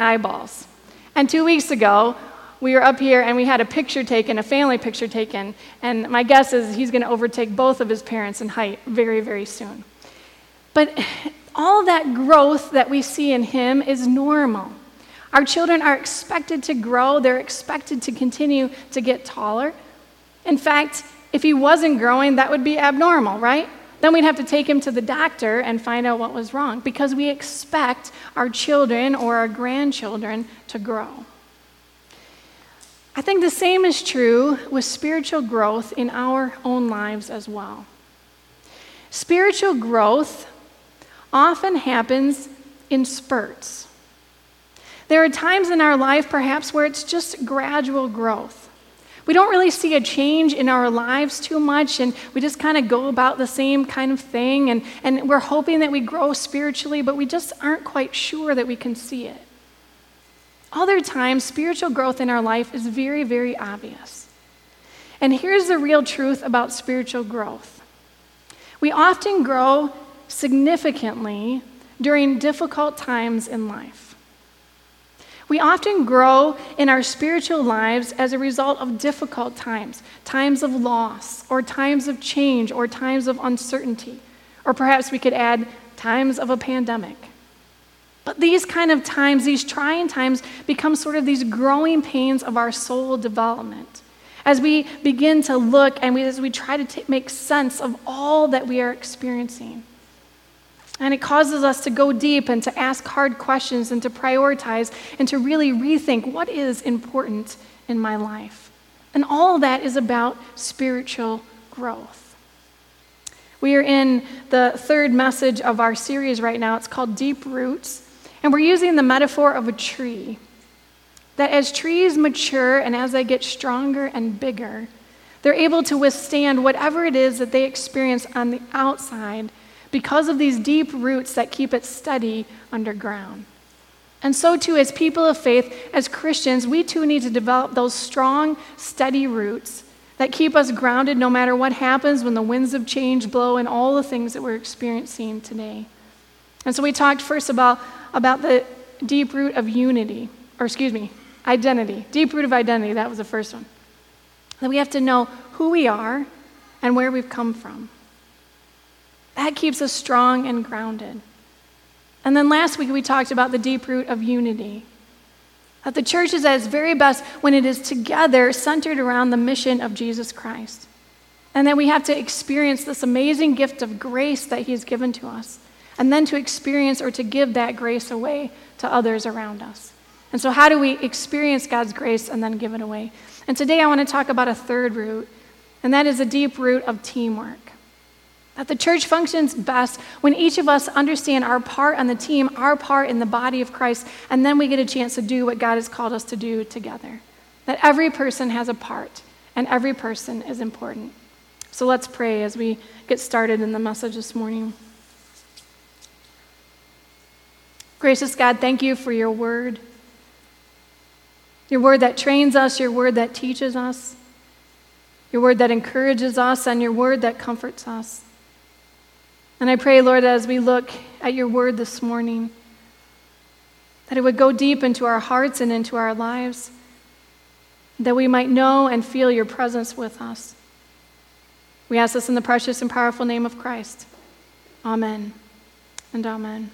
eyeballs. And two weeks ago, we were up here and we had a picture taken, a family picture taken, and my guess is he's going to overtake both of his parents in height very, very soon. But all that growth that we see in him is normal. Our children are expected to grow, they're expected to continue to get taller. In fact, if he wasn't growing, that would be abnormal, right? Then we'd have to take him to the doctor and find out what was wrong because we expect our children or our grandchildren to grow. I think the same is true with spiritual growth in our own lives as well. Spiritual growth often happens in spurts. There are times in our life, perhaps, where it's just gradual growth. We don't really see a change in our lives too much, and we just kind of go about the same kind of thing, and, and we're hoping that we grow spiritually, but we just aren't quite sure that we can see it. Other times, spiritual growth in our life is very, very obvious. And here's the real truth about spiritual growth we often grow significantly during difficult times in life. We often grow in our spiritual lives as a result of difficult times, times of loss, or times of change, or times of uncertainty, or perhaps we could add times of a pandemic. But these kind of times, these trying times, become sort of these growing pains of our soul development. As we begin to look and we, as we try to t- make sense of all that we are experiencing. And it causes us to go deep and to ask hard questions and to prioritize and to really rethink what is important in my life. And all that is about spiritual growth. We are in the third message of our series right now. It's called Deep Roots. And we're using the metaphor of a tree. That as trees mature and as they get stronger and bigger, they're able to withstand whatever it is that they experience on the outside because of these deep roots that keep it steady underground. And so, too, as people of faith, as Christians, we too need to develop those strong, steady roots that keep us grounded no matter what happens when the winds of change blow and all the things that we're experiencing today. And so, we talked first about, about the deep root of unity, or excuse me, identity. Deep root of identity, that was the first one. That we have to know who we are and where we've come from. That keeps us strong and grounded. And then last week we talked about the deep root of unity. That the church is at its very best when it is together, centered around the mission of Jesus Christ. And then we have to experience this amazing gift of grace that He has given to us. And then to experience or to give that grace away to others around us. And so, how do we experience God's grace and then give it away? And today I want to talk about a third root, and that is a deep root of teamwork. That the church functions best when each of us understand our part on the team, our part in the body of Christ, and then we get a chance to do what God has called us to do together. That every person has a part, and every person is important. So let's pray as we get started in the message this morning. Gracious God, thank you for your word. Your word that trains us, your word that teaches us, your word that encourages us, and your word that comforts us. And I pray, Lord, as we look at your word this morning, that it would go deep into our hearts and into our lives, that we might know and feel your presence with us. We ask this in the precious and powerful name of Christ. Amen and amen.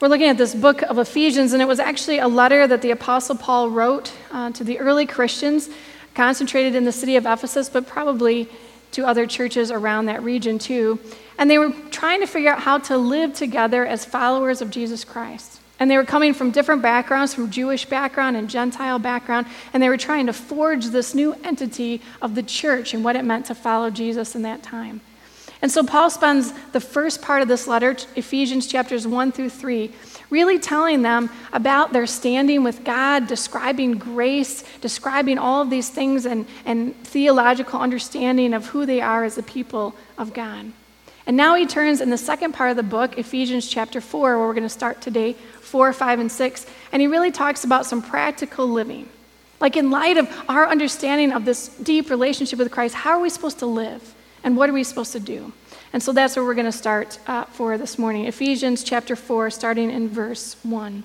We're looking at this book of Ephesians, and it was actually a letter that the Apostle Paul wrote uh, to the early Christians, concentrated in the city of Ephesus, but probably to other churches around that region too. And they were trying to figure out how to live together as followers of Jesus Christ. And they were coming from different backgrounds, from Jewish background and Gentile background, and they were trying to forge this new entity of the church and what it meant to follow Jesus in that time. And so Paul spends the first part of this letter, Ephesians chapters 1 through 3, really telling them about their standing with God, describing grace, describing all of these things and, and theological understanding of who they are as a people of God. And now he turns in the second part of the book, Ephesians chapter 4, where we're going to start today, 4, 5, and 6, and he really talks about some practical living. Like, in light of our understanding of this deep relationship with Christ, how are we supposed to live? And what are we supposed to do? And so that's where we're going to start uh, for this morning Ephesians chapter 4, starting in verse 1.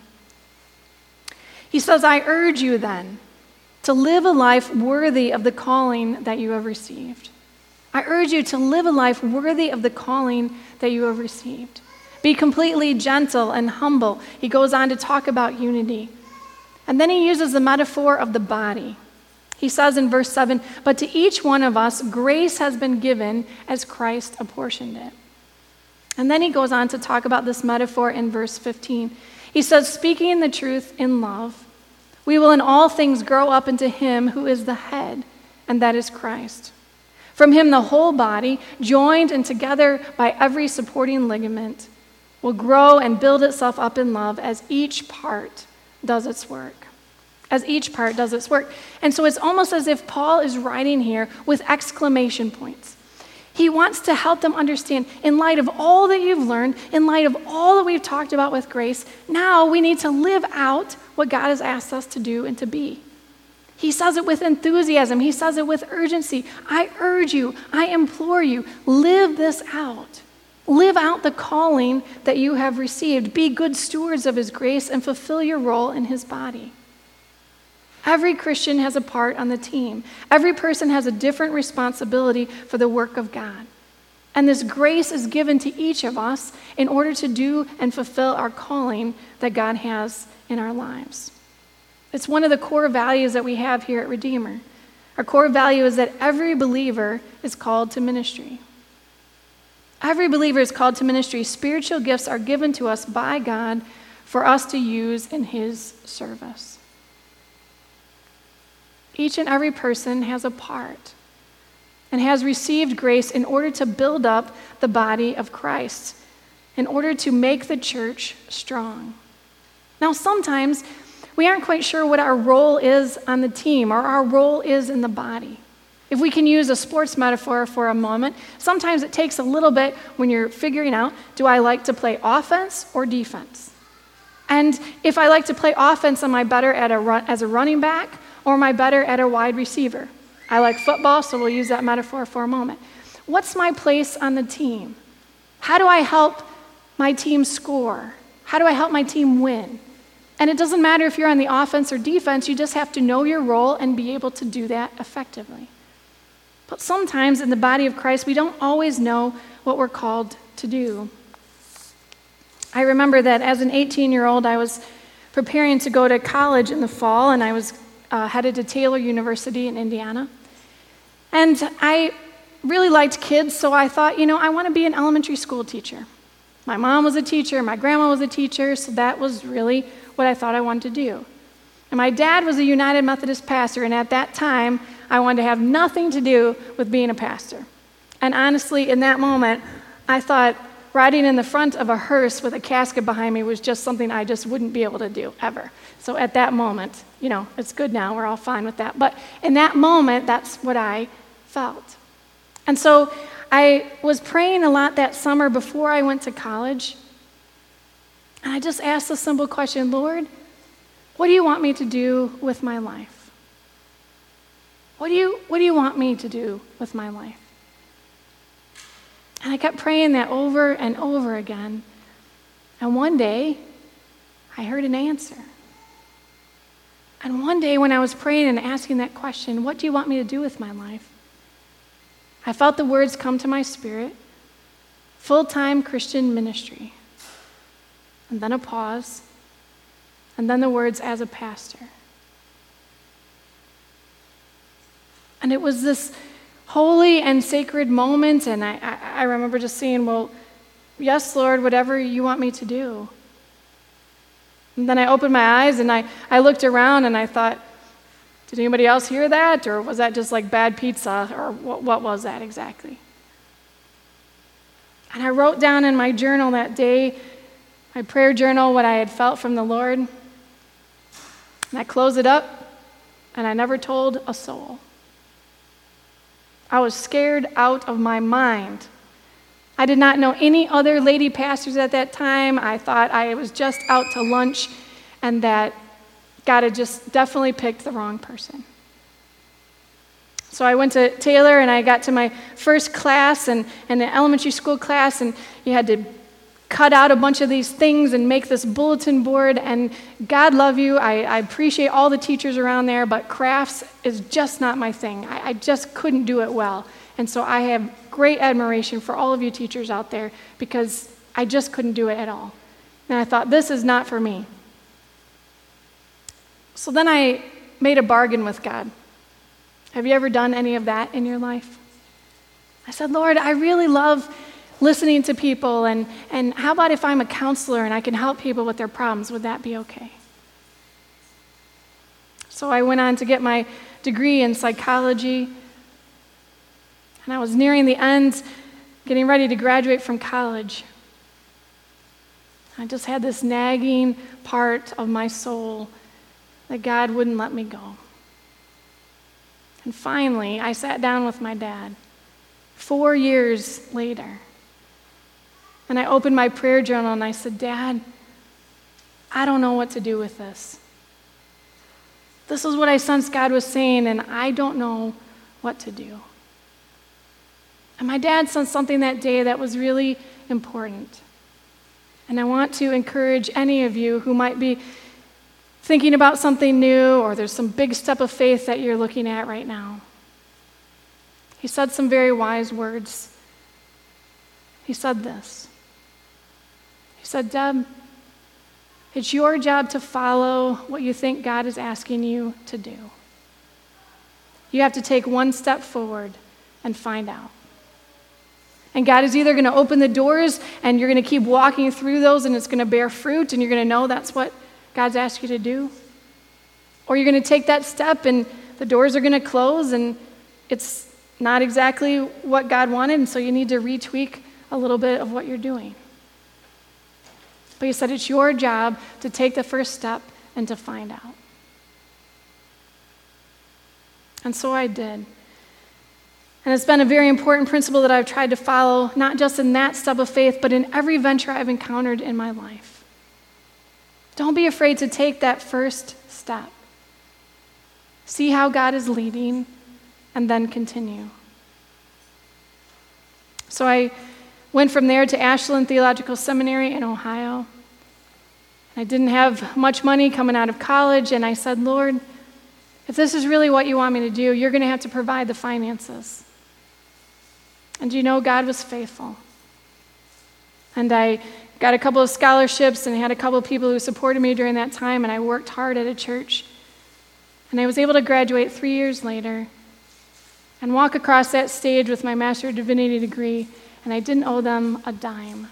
He says, I urge you then to live a life worthy of the calling that you have received. I urge you to live a life worthy of the calling that you have received. Be completely gentle and humble. He goes on to talk about unity. And then he uses the metaphor of the body. He says in verse 7 But to each one of us, grace has been given as Christ apportioned it. And then he goes on to talk about this metaphor in verse 15. He says, Speaking the truth in love, we will in all things grow up into him who is the head, and that is Christ. From him, the whole body, joined and together by every supporting ligament, will grow and build itself up in love as each part does its work as each part does its work. And so it's almost as if Paul is writing here with exclamation points. He wants to help them understand, in light of all that you've learned, in light of all that we've talked about with grace, now we need to live out what God has asked us to do and to be. He says it with enthusiasm, he says it with urgency. I urge you, I implore you, live this out. Live out the calling that you have received. Be good stewards of his grace and fulfill your role in his body. Every Christian has a part on the team. Every person has a different responsibility for the work of God. And this grace is given to each of us in order to do and fulfill our calling that God has in our lives. It's one of the core values that we have here at Redeemer. Our core value is that every believer is called to ministry. Every believer is called to ministry. Spiritual gifts are given to us by God for us to use in His service. Each and every person has a part and has received grace in order to build up the body of Christ, in order to make the church strong. Now, sometimes we aren't quite sure what our role is on the team or our role is in the body. If we can use a sports metaphor for a moment, sometimes it takes a little bit when you're figuring out do I like to play offense or defense? And if I like to play offense, am I better at a run, as a running back or am I better at a wide receiver? I like football, so we'll use that metaphor for a moment. What's my place on the team? How do I help my team score? How do I help my team win? And it doesn't matter if you're on the offense or defense, you just have to know your role and be able to do that effectively. But sometimes in the body of Christ, we don't always know what we're called to do. I remember that as an 18 year old, I was preparing to go to college in the fall, and I was uh, headed to Taylor University in Indiana. And I really liked kids, so I thought, you know, I want to be an elementary school teacher. My mom was a teacher, my grandma was a teacher, so that was really what I thought I wanted to do. And my dad was a United Methodist pastor, and at that time, I wanted to have nothing to do with being a pastor. And honestly, in that moment, I thought riding in the front of a hearse with a casket behind me was just something I just wouldn't be able to do ever. So at that moment, you know, it's good now, we're all fine with that. But in that moment, that's what I felt. And so I was praying a lot that summer before I went to college. And I just asked the simple question Lord, what do you want me to do with my life? What do you, what do you want me to do with my life? And I kept praying that over and over again. And one day, I heard an answer. And one day, when I was praying and asking that question, What do you want me to do with my life? I felt the words come to my spirit full time Christian ministry. And then a pause. And then the words, as a pastor. And it was this holy and sacred moment. And I, I, I remember just saying, Well, yes, Lord, whatever you want me to do. And then I opened my eyes and I, I looked around and I thought, did anybody else hear that? Or was that just like bad pizza? Or what, what was that exactly? And I wrote down in my journal that day, my prayer journal, what I had felt from the Lord. And I closed it up and I never told a soul. I was scared out of my mind I did not know any other lady pastors at that time. I thought I was just out to lunch and that God had just definitely picked the wrong person. So I went to Taylor and I got to my first class and, and an elementary school class, and you had to cut out a bunch of these things and make this bulletin board. And God love you. I, I appreciate all the teachers around there, but crafts is just not my thing. I, I just couldn't do it well. And so I have great admiration for all of you teachers out there because I just couldn't do it at all. And I thought, this is not for me. So then I made a bargain with God. Have you ever done any of that in your life? I said, Lord, I really love listening to people, and, and how about if I'm a counselor and I can help people with their problems? Would that be okay? So I went on to get my degree in psychology, and I was nearing the end, getting ready to graduate from college. I just had this nagging part of my soul that God wouldn't let me go. And finally, I sat down with my dad four years later. And I opened my prayer journal and I said, Dad, I don't know what to do with this. This is what I sensed God was saying, and I don't know what to do. And my dad sensed something that day that was really important. And I want to encourage any of you who might be thinking about something new or there's some big step of faith that you're looking at right now. He said some very wise words. He said this He said, Deb, it's your job to follow what you think God is asking you to do. You have to take one step forward and find out. And God is either going to open the doors and you're going to keep walking through those and it's going to bear fruit and you're going to know that's what God's asked you to do. Or you're going to take that step and the doors are going to close and it's not exactly what God wanted, and so you need to retweak a little bit of what you're doing. But He said it's your job to take the first step and to find out. And so I did. And it's been a very important principle that I've tried to follow, not just in that step of faith, but in every venture I've encountered in my life. Don't be afraid to take that first step. See how God is leading, and then continue. So I went from there to Ashland Theological Seminary in Ohio. I didn't have much money coming out of college, and I said, Lord, if this is really what you want me to do, you're going to have to provide the finances. And you know, God was faithful. And I got a couple of scholarships and had a couple of people who supported me during that time, and I worked hard at a church. And I was able to graduate three years later and walk across that stage with my Master of Divinity degree, and I didn't owe them a dime.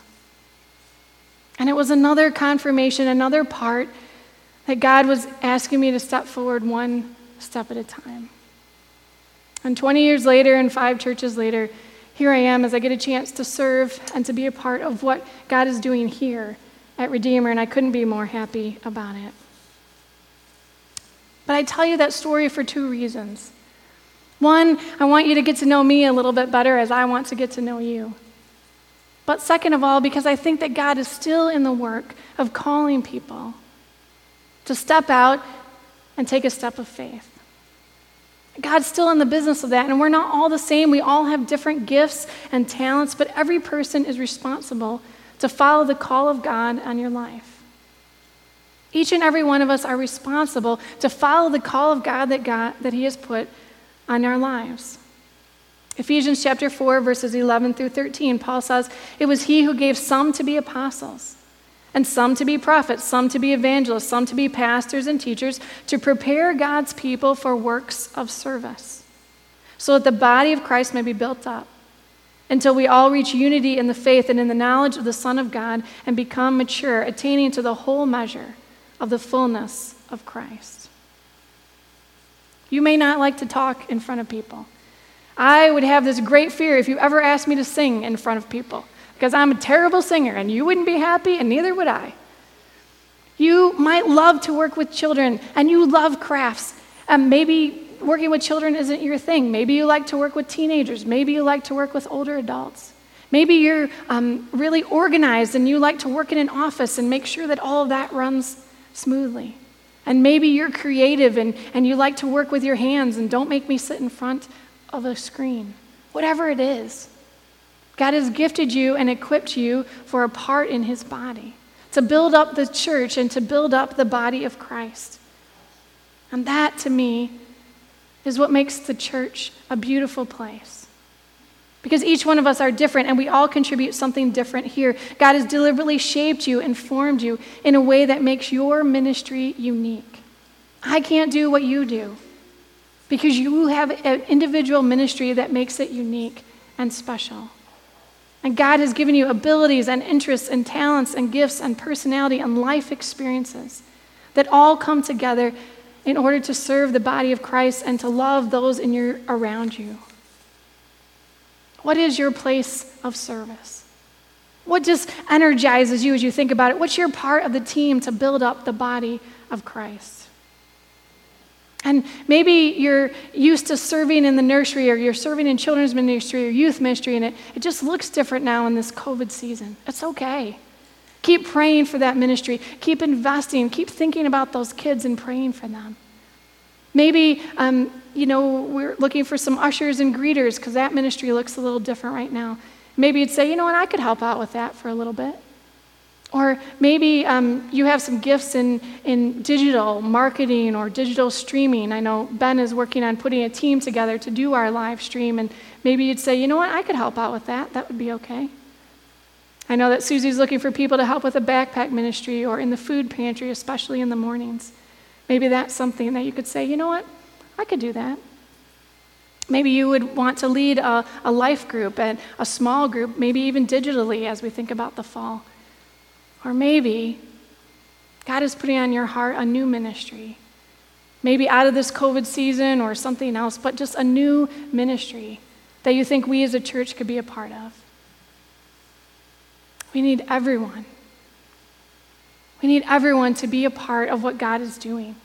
And it was another confirmation, another part that God was asking me to step forward one step at a time. And 20 years later, and five churches later, here I am as I get a chance to serve and to be a part of what God is doing here at Redeemer, and I couldn't be more happy about it. But I tell you that story for two reasons. One, I want you to get to know me a little bit better as I want to get to know you. But second of all, because I think that God is still in the work of calling people to step out and take a step of faith. God's still in the business of that, and we're not all the same. We all have different gifts and talents, but every person is responsible to follow the call of God on your life. Each and every one of us are responsible to follow the call of God that, God, that He has put on our lives. Ephesians chapter 4, verses 11 through 13, Paul says, It was He who gave some to be apostles and some to be prophets, some to be evangelists, some to be pastors and teachers, to prepare God's people for works of service, so that the body of Christ may be built up until we all reach unity in the faith and in the knowledge of the Son of God and become mature, attaining to the whole measure of the fullness of Christ. You may not like to talk in front of people. I would have this great fear if you ever asked me to sing in front of people because I'm a terrible singer and you wouldn't be happy and neither would I. You might love to work with children and you love crafts. And maybe working with children isn't your thing. Maybe you like to work with teenagers. Maybe you like to work with older adults. Maybe you're um, really organized and you like to work in an office and make sure that all of that runs smoothly. And maybe you're creative and, and you like to work with your hands and don't make me sit in front of a screen, whatever it is. God has gifted you and equipped you for a part in his body, to build up the church and to build up the body of Christ. And that, to me, is what makes the church a beautiful place. Because each one of us are different and we all contribute something different here. God has deliberately shaped you and formed you in a way that makes your ministry unique. I can't do what you do because you have an individual ministry that makes it unique and special. And God has given you abilities and interests and talents and gifts and personality and life experiences that all come together in order to serve the body of Christ and to love those in your around you. What is your place of service? What just energizes you as you think about it? What's your part of the team to build up the body of Christ? And maybe you're used to serving in the nursery or you're serving in children's ministry or youth ministry, and it, it just looks different now in this COVID season. It's okay. Keep praying for that ministry. Keep investing. Keep thinking about those kids and praying for them. Maybe, um, you know, we're looking for some ushers and greeters because that ministry looks a little different right now. Maybe you'd say, you know what, I could help out with that for a little bit. Or maybe um, you have some gifts in, in digital marketing or digital streaming. I know Ben is working on putting a team together to do our live stream, and maybe you'd say, you know what, I could help out with that. That would be okay. I know that Susie's looking for people to help with a backpack ministry or in the food pantry, especially in the mornings. Maybe that's something that you could say, you know what, I could do that. Maybe you would want to lead a, a life group and a small group, maybe even digitally as we think about the fall. Or maybe God is putting on your heart a new ministry. Maybe out of this COVID season or something else, but just a new ministry that you think we as a church could be a part of. We need everyone. We need everyone to be a part of what God is doing.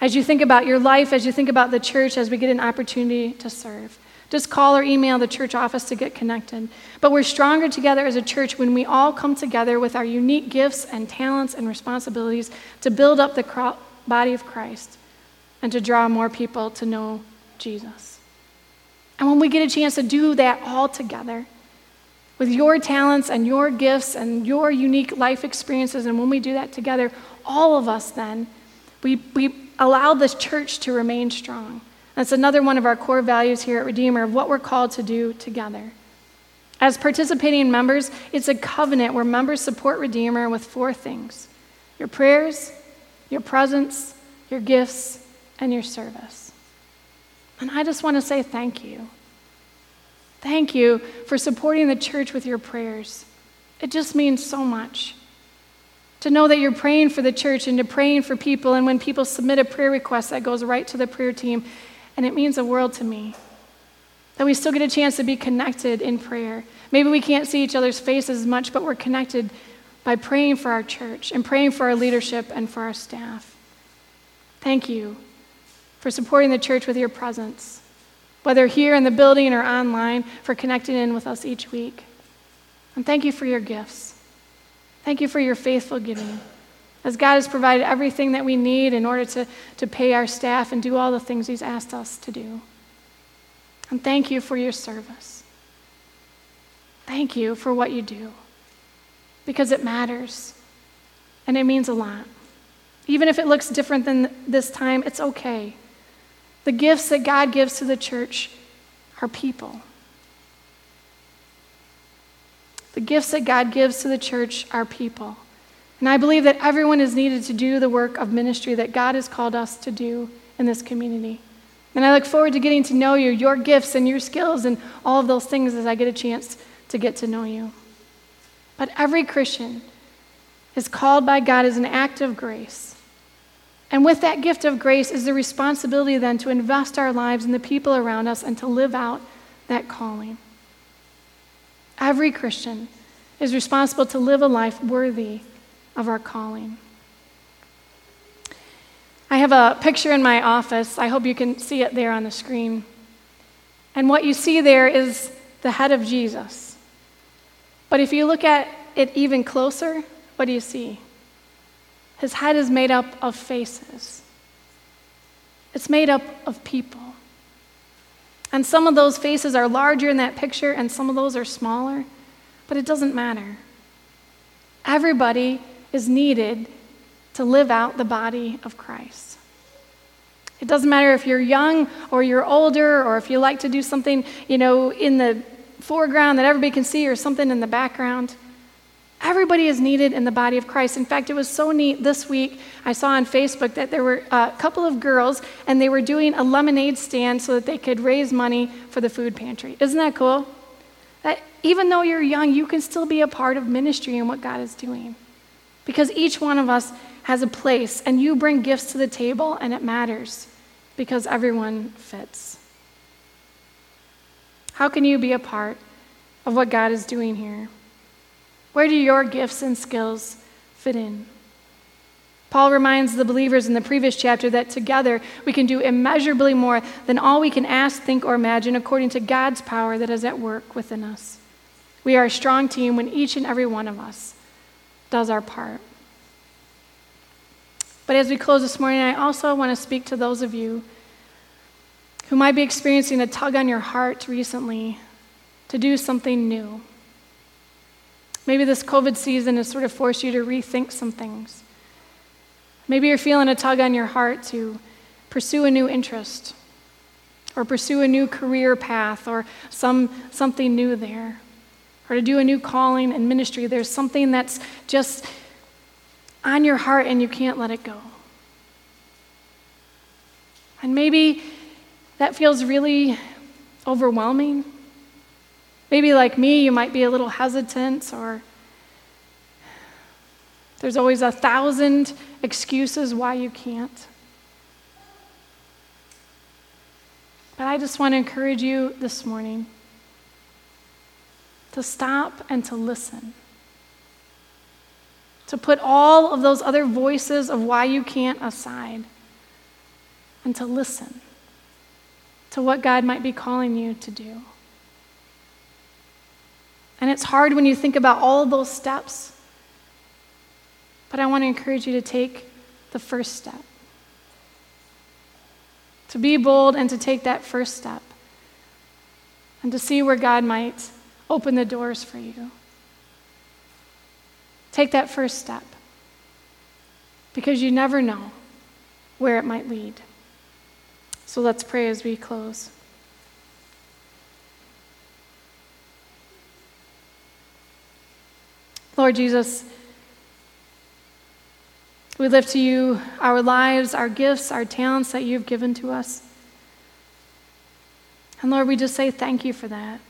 As you think about your life, as you think about the church, as we get an opportunity to serve. Just call or email the church office to get connected. But we're stronger together as a church when we all come together with our unique gifts and talents and responsibilities to build up the body of Christ and to draw more people to know Jesus. And when we get a chance to do that all together, with your talents and your gifts and your unique life experiences, and when we do that together, all of us then, we, we allow this church to remain strong. That's another one of our core values here at Redeemer of what we're called to do together. As participating members, it's a covenant where members support Redeemer with four things your prayers, your presence, your gifts, and your service. And I just want to say thank you. Thank you for supporting the church with your prayers. It just means so much. To know that you're praying for the church and to praying for people, and when people submit a prayer request, that goes right to the prayer team and it means the world to me. That we still get a chance to be connected in prayer. Maybe we can't see each other's faces as much, but we're connected by praying for our church and praying for our leadership and for our staff. Thank you for supporting the church with your presence, whether here in the building or online, for connecting in with us each week. And thank you for your gifts. Thank you for your faithful giving. As God has provided everything that we need in order to, to pay our staff and do all the things He's asked us to do. And thank you for your service. Thank you for what you do because it matters and it means a lot. Even if it looks different than this time, it's okay. The gifts that God gives to the church are people. The gifts that God gives to the church are people. And I believe that everyone is needed to do the work of ministry that God has called us to do in this community. And I look forward to getting to know you, your gifts and your skills, and all of those things as I get a chance to get to know you. But every Christian is called by God as an act of grace. And with that gift of grace is the responsibility then to invest our lives in the people around us and to live out that calling. Every Christian is responsible to live a life worthy of our calling. I have a picture in my office. I hope you can see it there on the screen. And what you see there is the head of Jesus. But if you look at it even closer, what do you see? His head is made up of faces, it's made up of people. And some of those faces are larger in that picture, and some of those are smaller, but it doesn't matter. Everybody is needed to live out the body of Christ. It doesn't matter if you're young or you're older or if you like to do something, you know, in the foreground that everybody can see or something in the background. Everybody is needed in the body of Christ. In fact, it was so neat this week. I saw on Facebook that there were a couple of girls and they were doing a lemonade stand so that they could raise money for the food pantry. Isn't that cool? That even though you're young, you can still be a part of ministry and what God is doing. Because each one of us has a place, and you bring gifts to the table, and it matters because everyone fits. How can you be a part of what God is doing here? Where do your gifts and skills fit in? Paul reminds the believers in the previous chapter that together we can do immeasurably more than all we can ask, think, or imagine according to God's power that is at work within us. We are a strong team when each and every one of us does our part. But as we close this morning, I also want to speak to those of you who might be experiencing a tug on your heart recently to do something new. Maybe this COVID season has sort of forced you to rethink some things. Maybe you're feeling a tug on your heart to pursue a new interest or pursue a new career path or some, something new there or to do a new calling and ministry. There's something that's just on your heart and you can't let it go. And maybe that feels really overwhelming. Maybe, like me, you might be a little hesitant, or there's always a thousand excuses why you can't. But I just want to encourage you this morning to stop and to listen to put all of those other voices of why you can't aside and to listen to what God might be calling you to do. And it's hard when you think about all those steps, but I want to encourage you to take the first step. To be bold and to take that first step. And to see where God might open the doors for you. Take that first step because you never know where it might lead. So let's pray as we close. Lord Jesus, we lift to you our lives, our gifts, our talents that you've given to us. And Lord, we just say thank you for that.